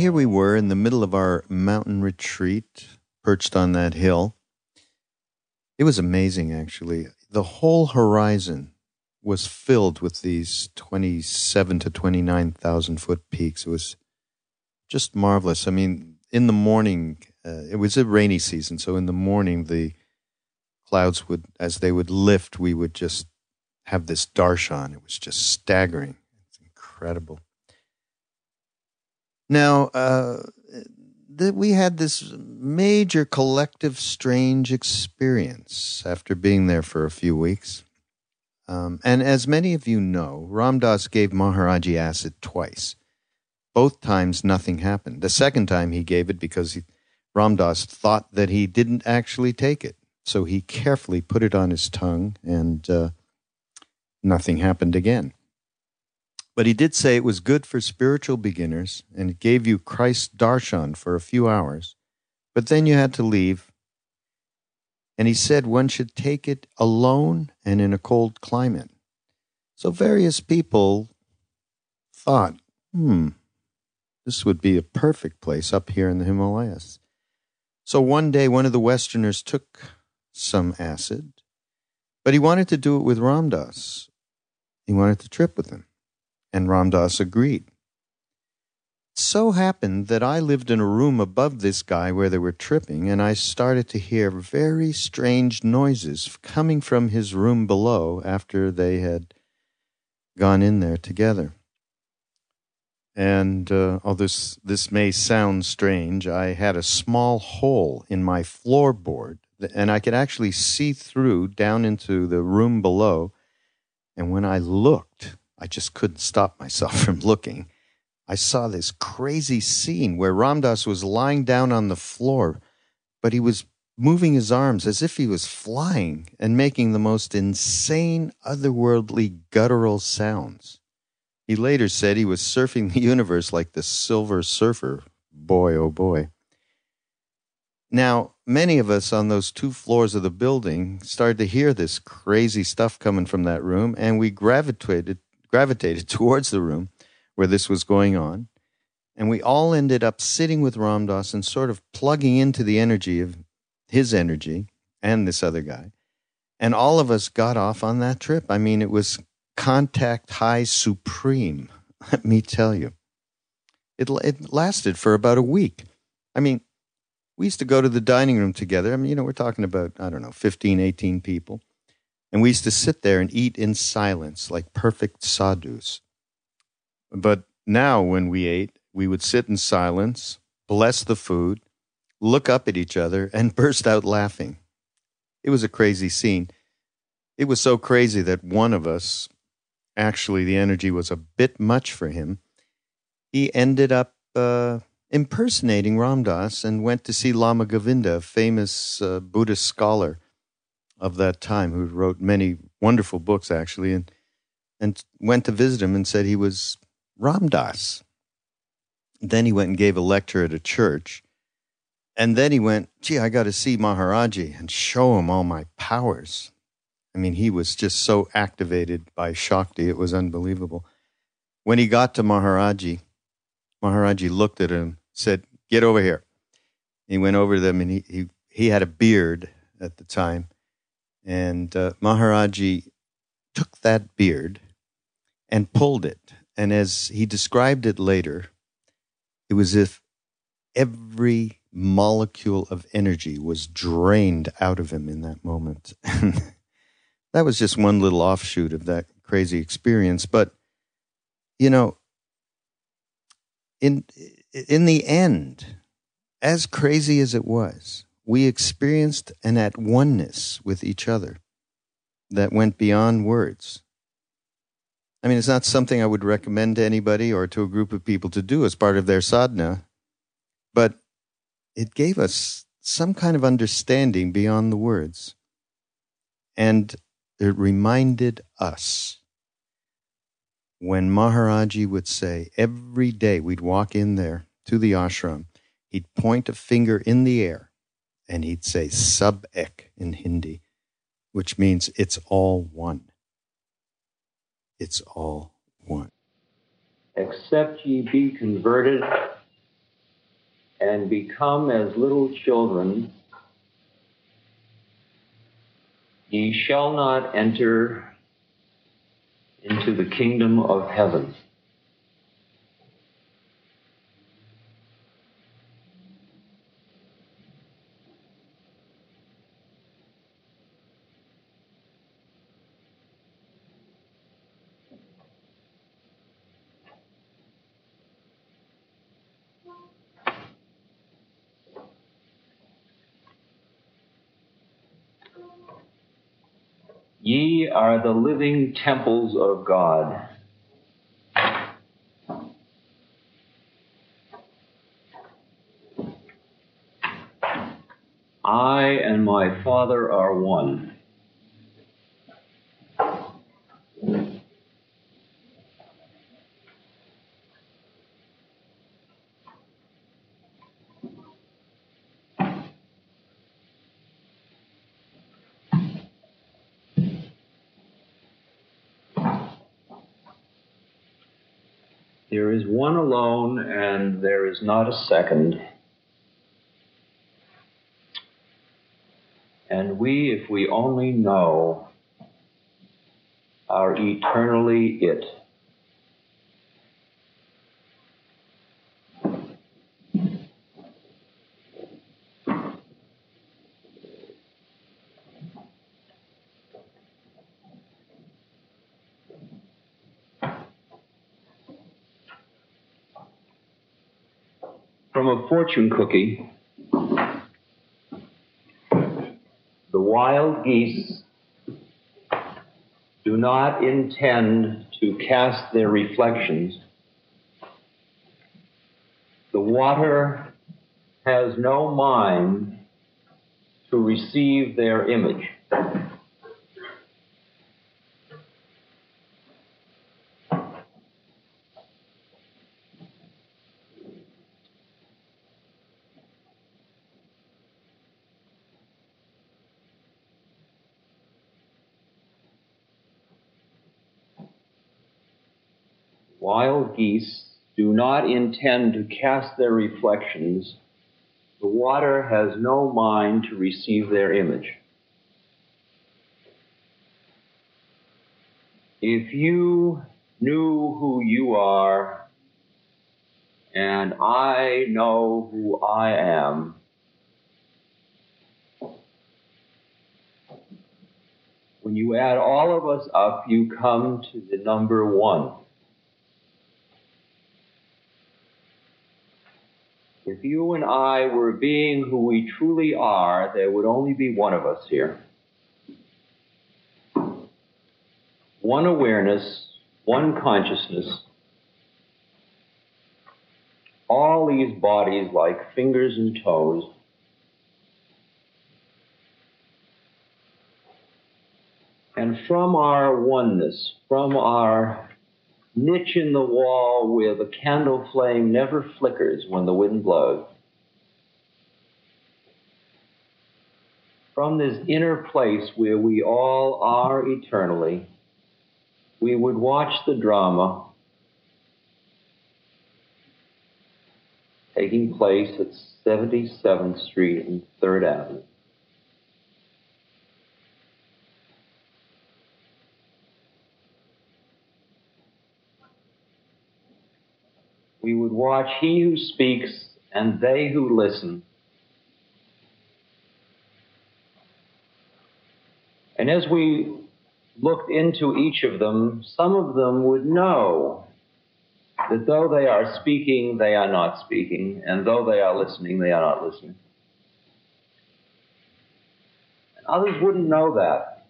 Here we were in the middle of our mountain retreat, perched on that hill. It was amazing, actually. The whole horizon was filled with these 27 to 29,000 foot peaks. It was just marvelous. I mean, in the morning, uh, it was a rainy season, so in the morning, the clouds would, as they would lift, we would just have this darshan. It was just staggering. It's incredible. Now, uh, we had this major collective strange experience after being there for a few weeks. Um, and as many of you know, Ram Dass gave Maharaj-ji acid twice. Both times nothing happened. The second time he gave it because he, Ram Dass thought that he didn't actually take it. So he carefully put it on his tongue and uh, nothing happened again. But he did say it was good for spiritual beginners and it gave you Christ's darshan for a few hours, but then you had to leave. And he said one should take it alone and in a cold climate. So various people thought, hmm, this would be a perfect place up here in the Himalayas. So one day, one of the Westerners took some acid, but he wanted to do it with Ram Dass. He wanted to trip with him and Ram Dass agreed. So happened that I lived in a room above this guy where they were tripping, and I started to hear very strange noises coming from his room below after they had gone in there together. And uh, oh, this this may sound strange. I had a small hole in my floorboard, and I could actually see through down into the room below. And when I looked, I just couldn't stop myself from looking. I saw this crazy scene where Ram Dass was lying down on the floor, but he was moving his arms as if he was flying and making the most insane, otherworldly, guttural sounds. He later said he was surfing the universe like the Silver Surfer. Boy, oh boy. Now, many of us on those two floors of the building started to hear this crazy stuff coming from that room, and we gravitated gravitated towards the room where this was going on. And we all ended up sitting with Ram Dass and sort of plugging into the energy of his energy and this other guy. And all of us got off on that trip. I mean, it was contact high supreme, let me tell you. It, it lasted for about a week. I mean, we used to go to the dining room together. I mean, you know, we're talking about, I don't know, 15, 18 people. And we used to sit there and eat in silence like perfect sadhus. But now, when we ate, we would sit in silence, bless the food, look up at each other, and burst out laughing. It was a crazy scene. It was so crazy that one of us, actually, the energy was a bit much for him. He ended up uh, impersonating Ram Dass and went to see Lama Govinda, a famous uh, Buddhist scholar of that time who wrote many wonderful books actually and and went to visit him and said he was Ram Dass. Then he went and gave a lecture at a church. And then he went, gee, I got to see Maharaj-ji and show him all my powers. I mean, he was just so activated by Shakti, it was unbelievable. When he got to Maharaj-ji, Maharaj-ji looked at him, said, Get over here. He went over to them and he, he, he had a beard at the time. And uh, Maharaj-ji took that beard and pulled it. And as he described it later, it was as if every molecule of energy was drained out of him in that moment. that was just one little offshoot of that crazy experience. But, you know, in, in the end, as crazy as it was, we experienced an at oneness with each other that went beyond words. I mean, it's not something I would recommend to anybody or to a group of people to do as part of their sadhana, but it gave us some kind of understanding beyond the words. And it reminded us when Maharaj-ji would say, every day we'd walk in there to the ashram, he'd point a finger in the air and he'd say sub ek in Hindi, which means it's all one. It's all one. Except ye be converted and become as little children, ye shall not enter into the kingdom of heaven. Ye are the living temples of God. I and my Father are one. There is one alone, and there is not a second. And we, if we only know, are eternally it. From a fortune cookie, the wild geese do not intend to cast their reflections. The water has no mind to receive their image. Wild do not intend to cast their reflections. The water has no mind to receive their image. If you knew who you are, and I know who I am, when you add all of us up, you come to the number one. If you and I were being who we truly are, there would only be one of us here. One awareness, one consciousness. All these bodies like fingers and toes. And from our oneness, from our niche in the wall where the candle flame never flickers when the wind blows. From this inner place where we all are eternally, we would watch the drama taking place at 77th Street and 3rd Avenue. we would watch he who speaks and they who listen. And as we looked into each of them, some of them would know that though they are speaking, they are not speaking, and though they are listening, they are not listening. Others wouldn't know that.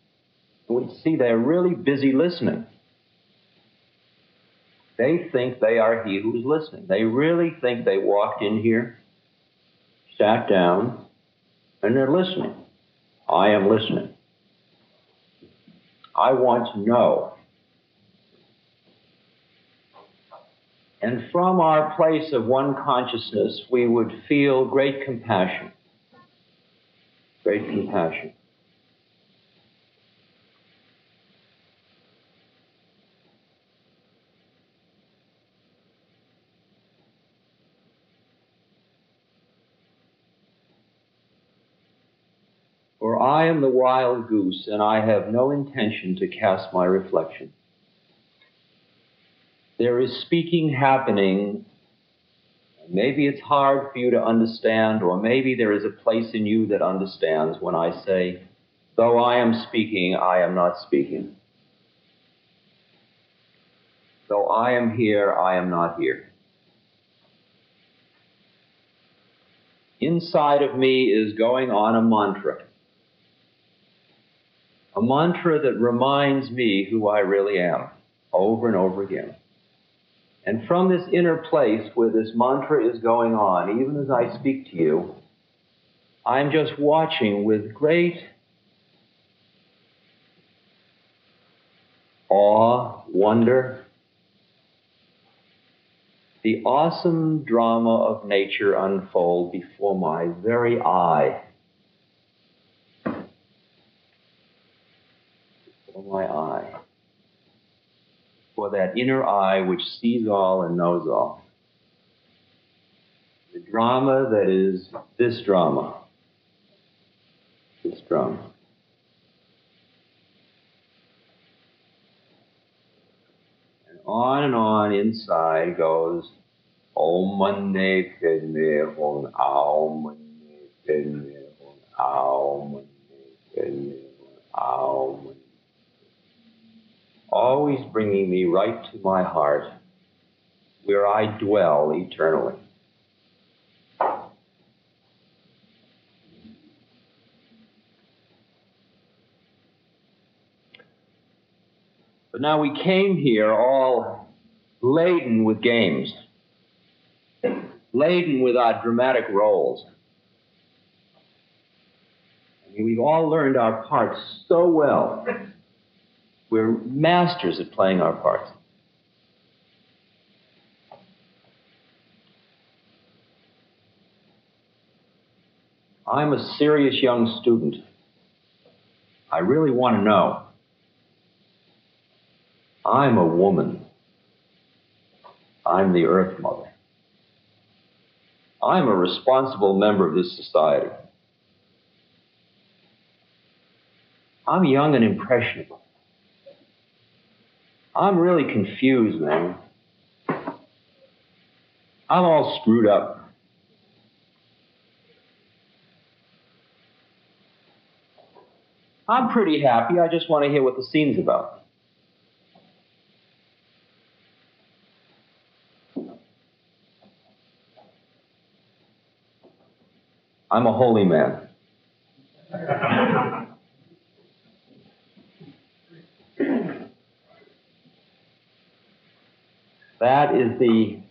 Would see they're really busy listening. They think they are he who's listening. They really think they walked in here, sat down, and they're listening. I am listening. I want to know. And from our place of one consciousness, we would feel great compassion. Great compassion. I am the wild goose, and I have no intention to cast my reflection. There is speaking happening. Maybe it's hard for you to understand, or maybe there is a place in you that understands when I say, Though I am speaking, I am not speaking. Though I am here, I am not here. Inside of me is going on a mantra. A mantra that reminds me who I really am over and over again. And from this inner place where this mantra is going on, even as I speak to you, I'm just watching with great awe, wonder, the awesome drama of nature unfold before my very eye. Before my eye. For that inner eye which sees all and knows all. The drama that is this drama. This drama. And on and on inside goes Om Mani Padme Hum Aum Mani Padme Hum Aum Mani Padme Hum Aum Always bringing me right to my heart where I dwell eternally. But now we came here all laden with games, laden with our dramatic roles. I mean, we've all learned our parts so well. We're masters at playing our parts. I'm a serious young student. I really want to know I'm a woman. I'm the Earth Mother. I'm a responsible member of this society. I'm young and impressionable. I'm really confused, man. I'm all screwed up. I'm pretty happy. I just want to hear what the scene's about. I'm a holy man. That is the,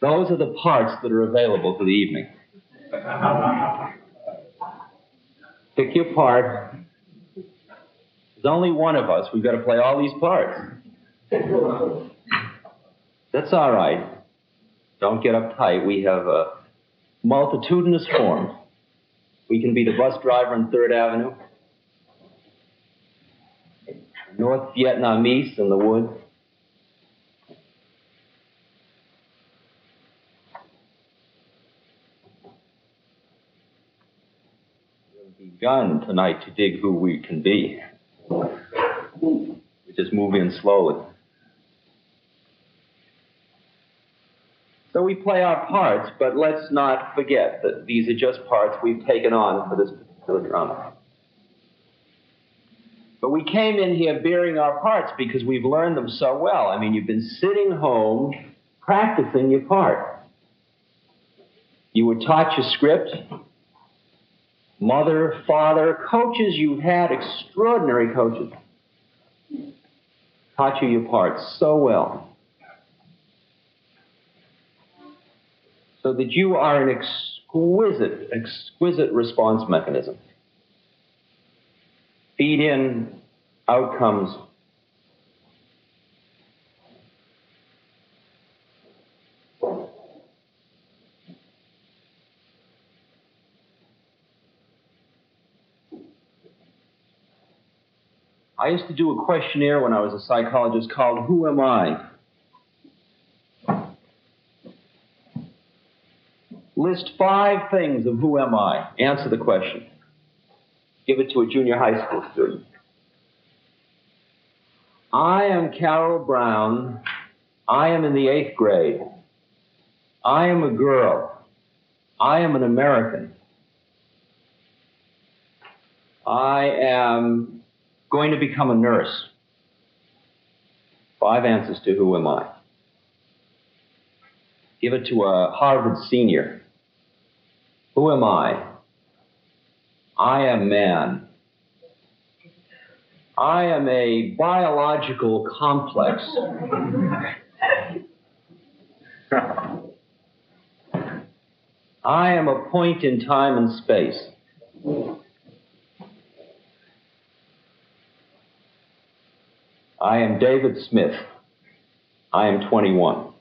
those are the parts that are available for the evening. Pick your part. There's only one of us. We've got to play all these parts. That's all right. Don't get uptight. We have a multitudinous form. We can be the bus driver on Third Avenue, North Vietnamese in the woods. We've begun tonight to dig who we can be. We're just moving slowly. So we play our parts, but let's not forget that these are just parts we've taken on for this particular drama. But we came in here bearing our parts because we've learned them so well. I mean, you've been sitting home practicing your part. You were taught your script. Mother, father, coaches, you've had extraordinary coaches. Taught you your parts so well. so that you are an exquisite, exquisite response mechanism. Feed in outcomes. I used to do a questionnaire when I was a psychologist called Who Am I? List five things of who am I. Answer the question. Give it to a junior high school student. I am Carol Brown. I am in the eighth grade. I am a girl. I am an American. I am going to become a nurse. Five answers to who am I? Give it to a Harvard senior. Who am I? I am man. I am a biological complex. I am a point in time and space. I am David Smith. I am 21.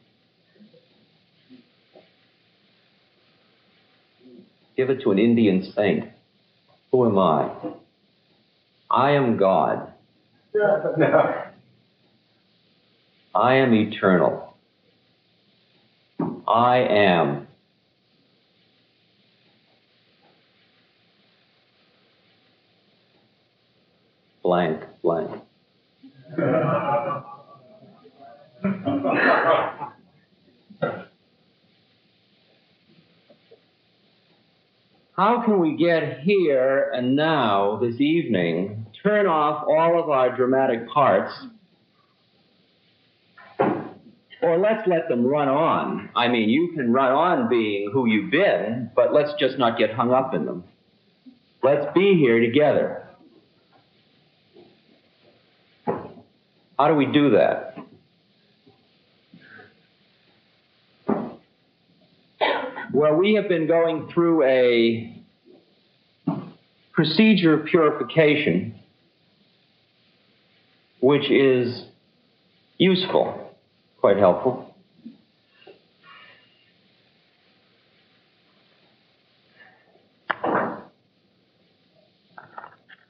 Give it to an Indian saint. Who am I? I am God. I am eternal. I am. Blank, blank. How can we get here and now, this evening, turn off all of our dramatic parts, or let's let them run on? I mean, you can run on being who you've been, but let's just not get hung up in them. Let's be here together. How do we do that? Well, we have been going through a procedure of purification, which is useful, quite helpful.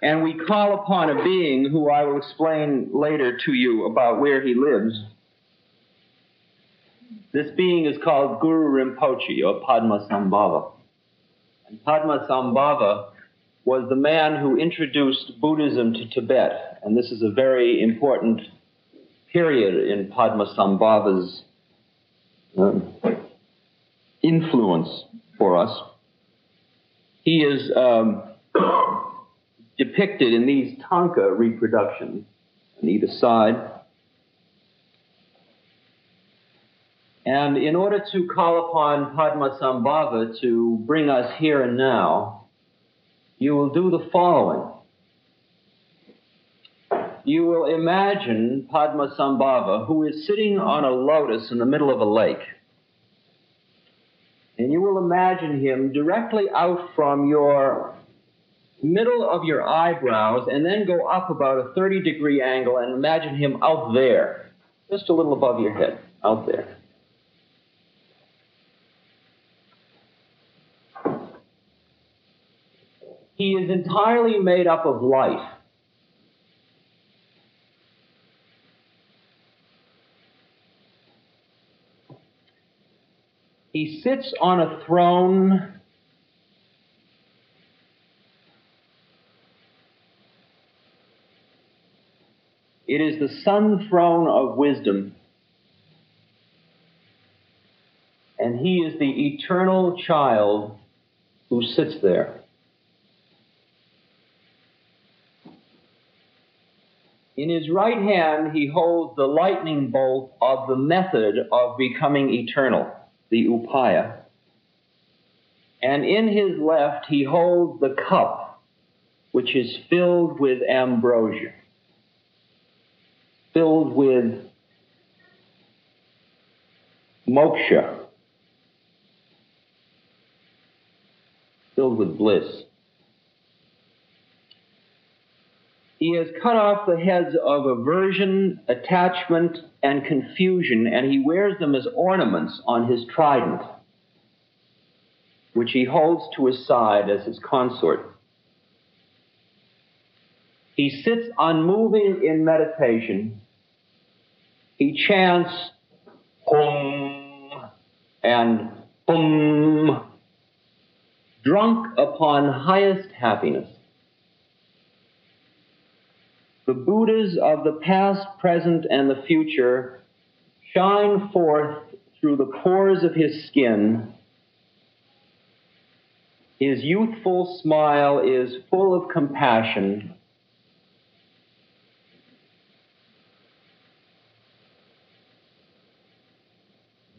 And we call upon a being who I will explain later to you about where he lives. This being is called Guru Rinpoche or Padmasambhava. And Padmasambhava was the man who introduced Buddhism to Tibet. And this is a very important period in Padmasambhava's um, influence for us. He is um, depicted in these Tanka reproductions on either side. And in order to call upon Padmasambhava to bring us here and now, you will do the following. You will imagine Padmasambhava, who is sitting on a lotus in the middle of a lake. And you will imagine him directly out from your middle of your eyebrows and then go up about a 30 degree angle and imagine him out there, just a little above your head, out there. He is entirely made up of light. He sits on a throne It is the sun throne of wisdom. And he is the eternal child who sits there. In his right hand, he holds the lightning bolt of the method of becoming eternal, the upaya. And in his left, he holds the cup, which is filled with ambrosia, filled with moksha, filled with bliss. He has cut off the heads of aversion, attachment, and confusion, and he wears them as ornaments on his trident, which he holds to his side as his consort. He sits unmoving in meditation. He chants Hum and Hum, drunk upon highest happiness. the Buddhas of the past, present, and the future shine forth through the pores of his skin. His youthful smile is full of compassion.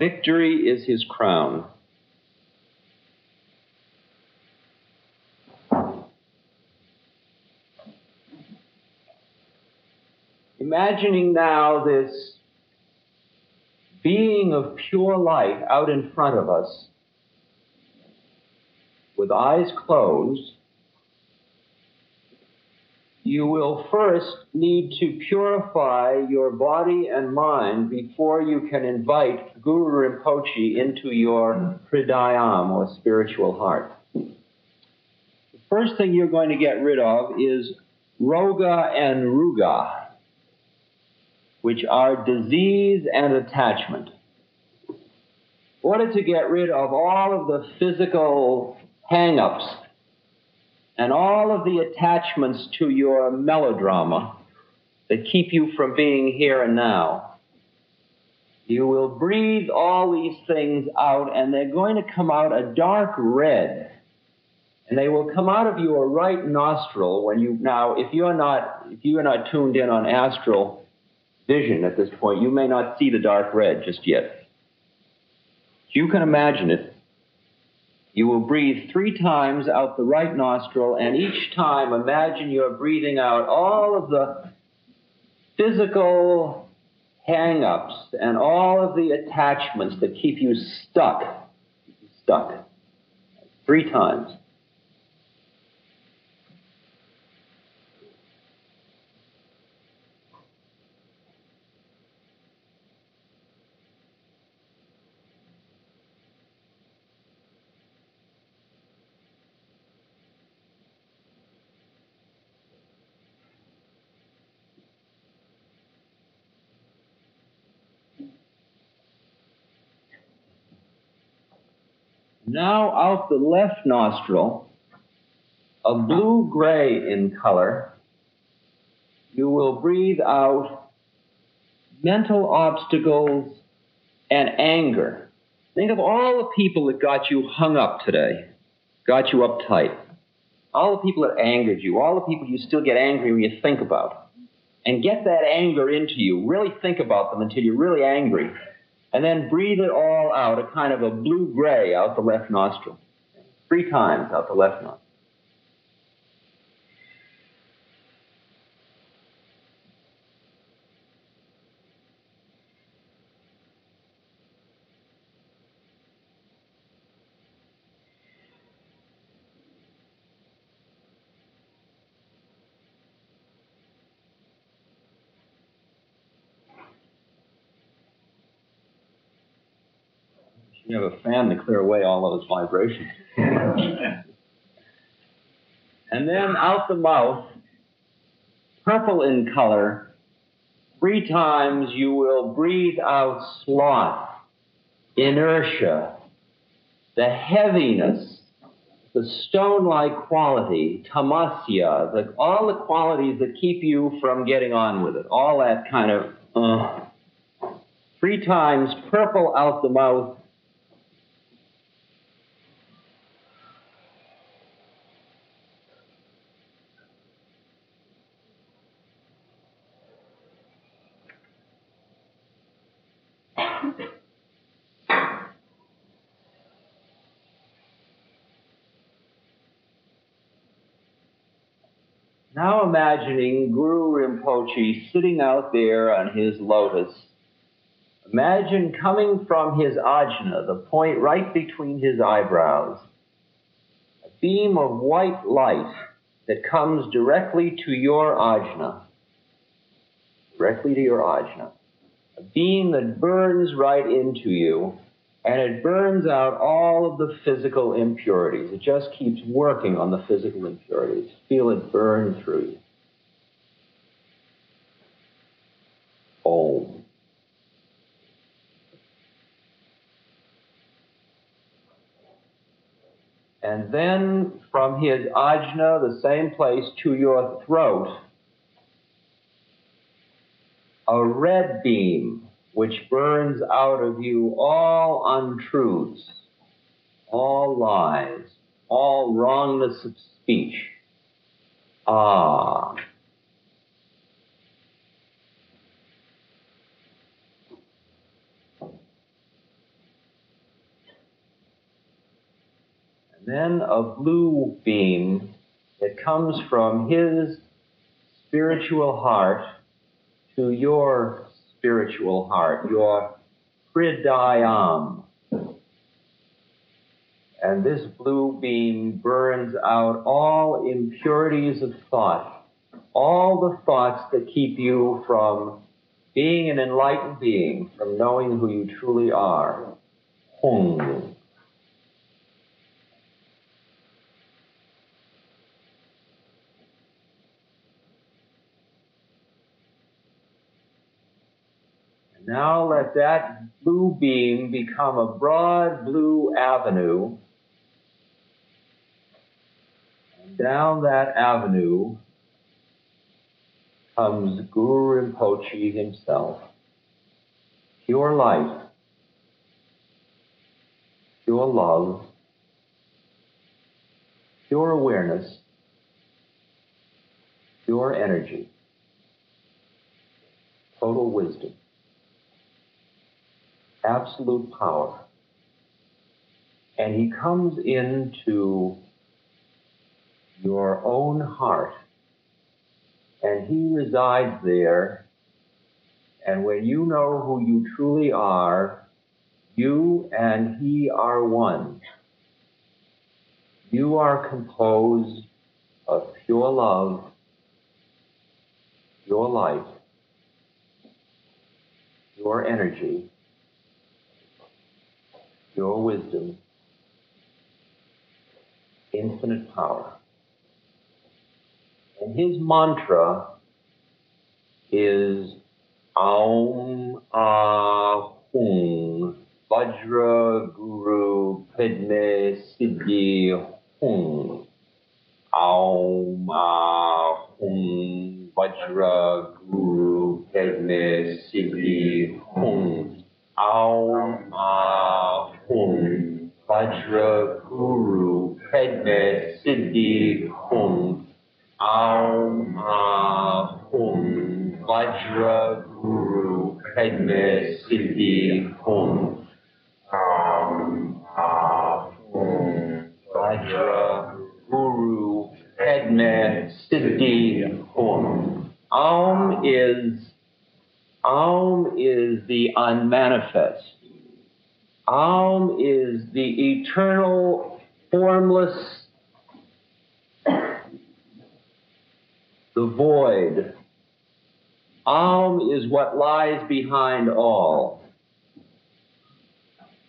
Victory is his crown. Imagining now this being of pure light out in front of us, with eyes closed, you will first need to purify your body and mind before you can invite Guru Rinpoche into your hridayam or spiritual heart. The first thing you're going to get rid of is roga and ruga which are disease and attachment. In order to get rid of all of the physical hang ups and all of the attachments to your melodrama that keep you from being here and now, you will breathe all these things out and they're going to come out a dark red. And they will come out of your right nostril when you now if you're not if you're not tuned in on astral vision at this point, you may not see the dark red just yet. You can imagine it. You will breathe three times out the right nostril, and each time imagine you're breathing out all of the physical hang ups and all of the attachments that keep you stuck. Stuck. Three times. Now out the left nostril, a blue gray in color, you will breathe out mental obstacles and anger. Think of all the people that got you hung up today, got you uptight, all the people that angered you, all the people you still get angry when you think about. And get that anger into you. Really think about them until you're really angry and then breathe it all out, a kind of a blue gray out the left nostril. Three times out the left nostril. You have a fan to clear away all those vibrations. and then out the mouth, purple in color, three times you will breathe out sloth, inertia, the heaviness, the stone like quality, tamasya, the, all the qualities that keep you from getting on with it, all that kind of, uh, three times purple out the mouth, Now imagining Guru Rinpoche sitting out there on his lotus. Imagine coming from his ajna, the point right between his eyebrows, a beam of white light that comes directly to your ajna, directly to your ajna, a beam that burns right into you and it burns out all of the physical impurities. It just keeps working on the physical impurities. Feel it burn through you. Om. And then from his ajna, the same place, to your throat, a red beam which burns out of you all untruths, all lies, all wrongness of speech. Ah. And then a blue beam that comes from his spiritual heart to your spiritual heart, your hridayam. And this blue beam burns out all impurities of thought, all the thoughts that keep you from being an enlightened being, from knowing who you truly are. Hung. Now let that blue beam become a broad blue avenue. Down that avenue comes Guru Rinpoche himself. Pure light, pure love, pure awareness, pure energy, total wisdom absolute power. And he comes into your own heart and he resides there. And when you know who you truly are, you and he are one. You are composed of pure love, pure light, your energy, your wisdom, infinite power. And his mantra is Aum Ahung Vajra Guru Padme Siddhi Hung. Aum Ahung Vajra Guru Padme Siddhi Hung. Aum Hum Vajra eternal, formless, the void. Aum is what lies behind all.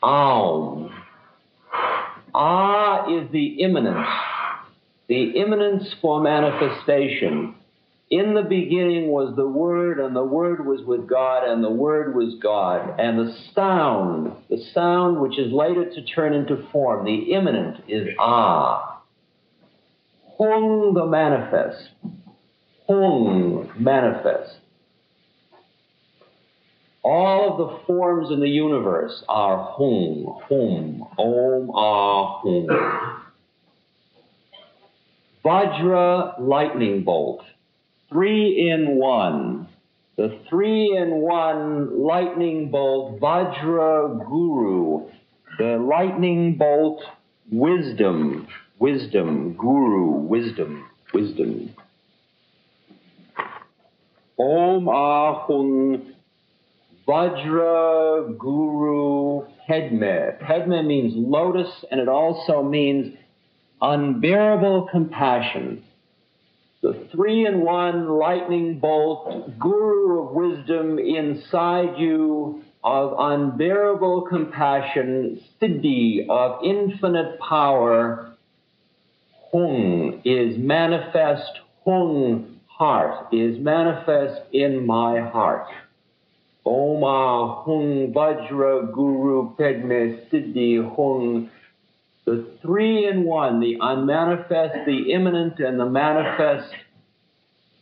Aum. Ah is the immanence, the immanence for manifestation. In the beginning was the Word, and the Word was with God, and the Word was God. And the sound, the sound which is later to turn into form, the immanent, is Ah. Hung the manifest. Hung manifest. All of the forms in the universe are Hung, Hum, Om, Ah, Hum. Vajra lightning bolt three in one. The three in one lightning bolt Vajra Guru. The lightning bolt wisdom. Wisdom. Guru. Wisdom. Wisdom. Om Ahung Vajra Guru Padme. Padme means lotus and it also means unbearable compassion the three in one lightning bolt, guru of wisdom inside you of unbearable compassion, siddhi of infinite power, hung is manifest, hung heart is manifest in my heart. Oma hung vajra guru padme siddhi hung the three in one, the unmanifest, the immanent, and the manifest,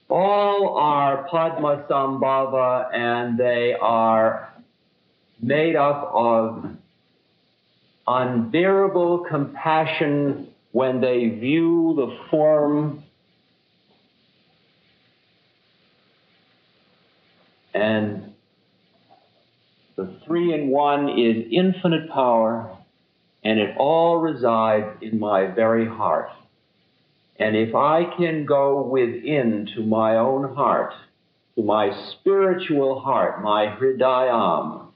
All are Padma Padmasambhava and they are made up of unbearable compassion when they view the form and the three in one is infinite power and it all resides in my very heart. And if I can go within to my own heart, to my spiritual heart, my hridayam,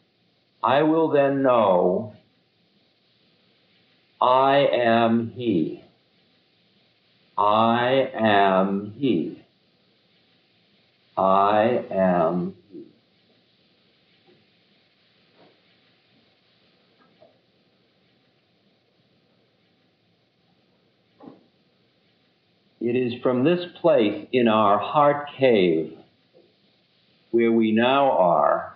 I will then know I am He. I am He. I am He. It is from this place in our heart cave where we now are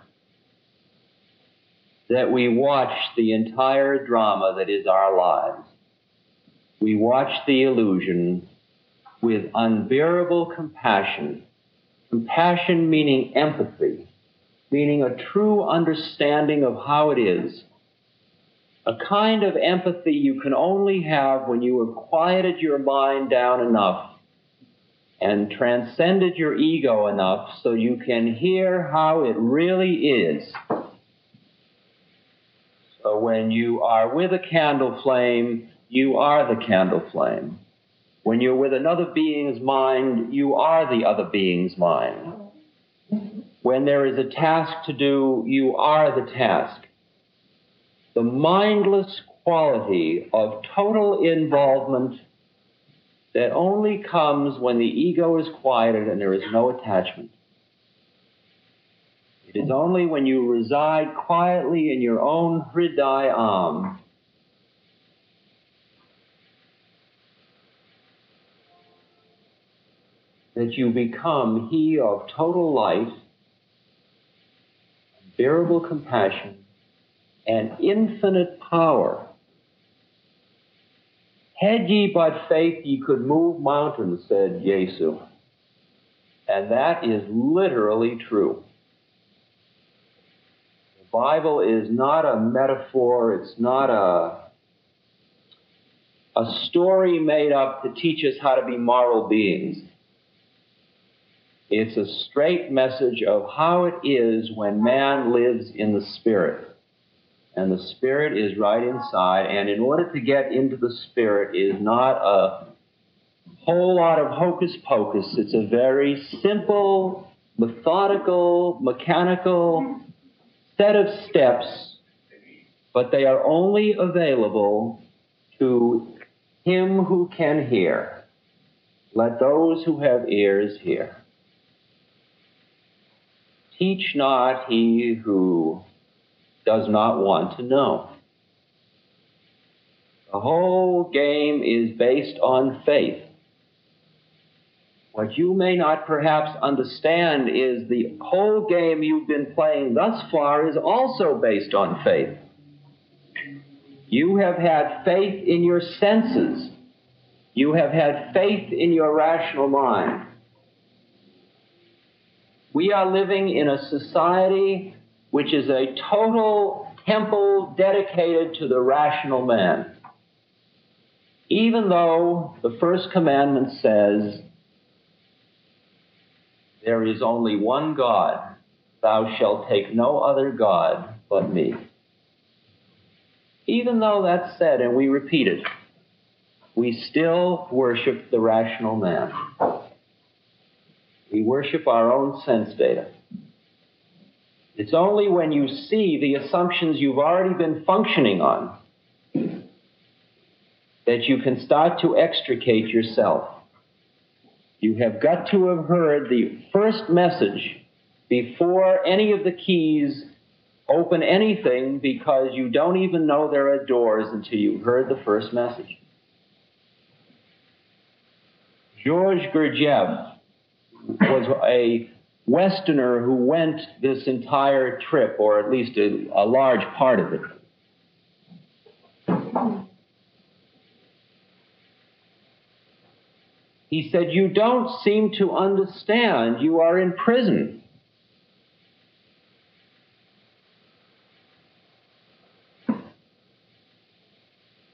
that we watch the entire drama that is our lives. We watch the illusion with unbearable compassion. Compassion meaning empathy, meaning a true understanding of how it is. A kind of empathy you can only have when you have quieted your mind down enough and transcended your ego enough so you can hear how it really is so when you are with a candle flame, you are the candle flame. When you're with another being's mind, you are the other being's mind. When there is a task to do, you are the task. The mindless quality of total involvement that only comes when the ego is quieted and there is no attachment. It is only when you reside quietly in your own hridayam that you become he of total light, bearable compassion, and infinite power. Had ye but faith, ye could move mountains, said Yesu. And that is literally true. The Bible is not a metaphor, it's not a a story made up to teach us how to be moral beings. It's a straight message of how it is when man lives in the Spirit. And the Spirit is right inside, and in order to get into the Spirit is not a whole lot of hocus pocus. It's a very simple, methodical, mechanical, set of steps, but they are only available to him who can hear. Let those who have ears hear. Teach not he who does not want to know. The whole game is based on faith. What you may not perhaps understand is the whole game you've been playing thus far is also based on faith. You have had faith in your senses. You have had faith in your rational mind. We are living in a society which is a total temple dedicated to the rational man. Even though the first commandment says, there is only one God. Thou shalt take no other God but me. Even though that's said and we repeat it, we still worship the rational man. We worship our own sense data. It's only when you see the assumptions you've already been functioning on that you can start to extricate yourself. You have got to have heard the first message before any of the keys open anything because you don't even know there are doors until you've heard the first message. George Gurdjieff was a Westerner who went this entire trip, or at least a, a large part of it. He said, You don't seem to understand. You are in prison.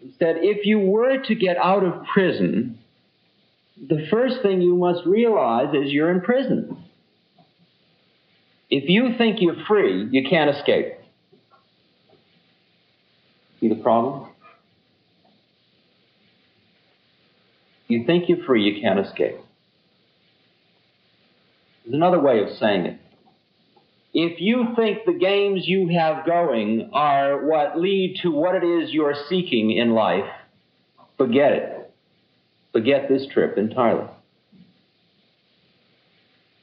He said, If you were to get out of prison, the first thing you must realize is you're in prison. If you think you're free, you can't escape. See the problem? You think you're free, you can't escape. There's another way of saying it. If you think the games you have going are what lead to what it is you're seeking in life, forget it. Forget this trip entirely.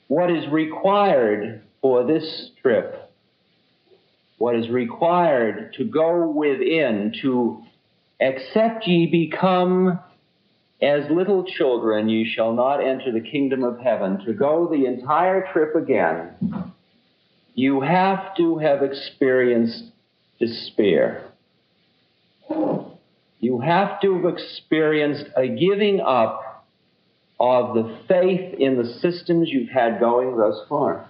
What is required for this trip, what is required to go within, to except ye become as little children, you shall not enter the kingdom of heaven. To go the entire trip again, you have to have experienced despair. You have to have experienced a giving up of the faith in the systems you've had going thus far.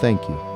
Thank you.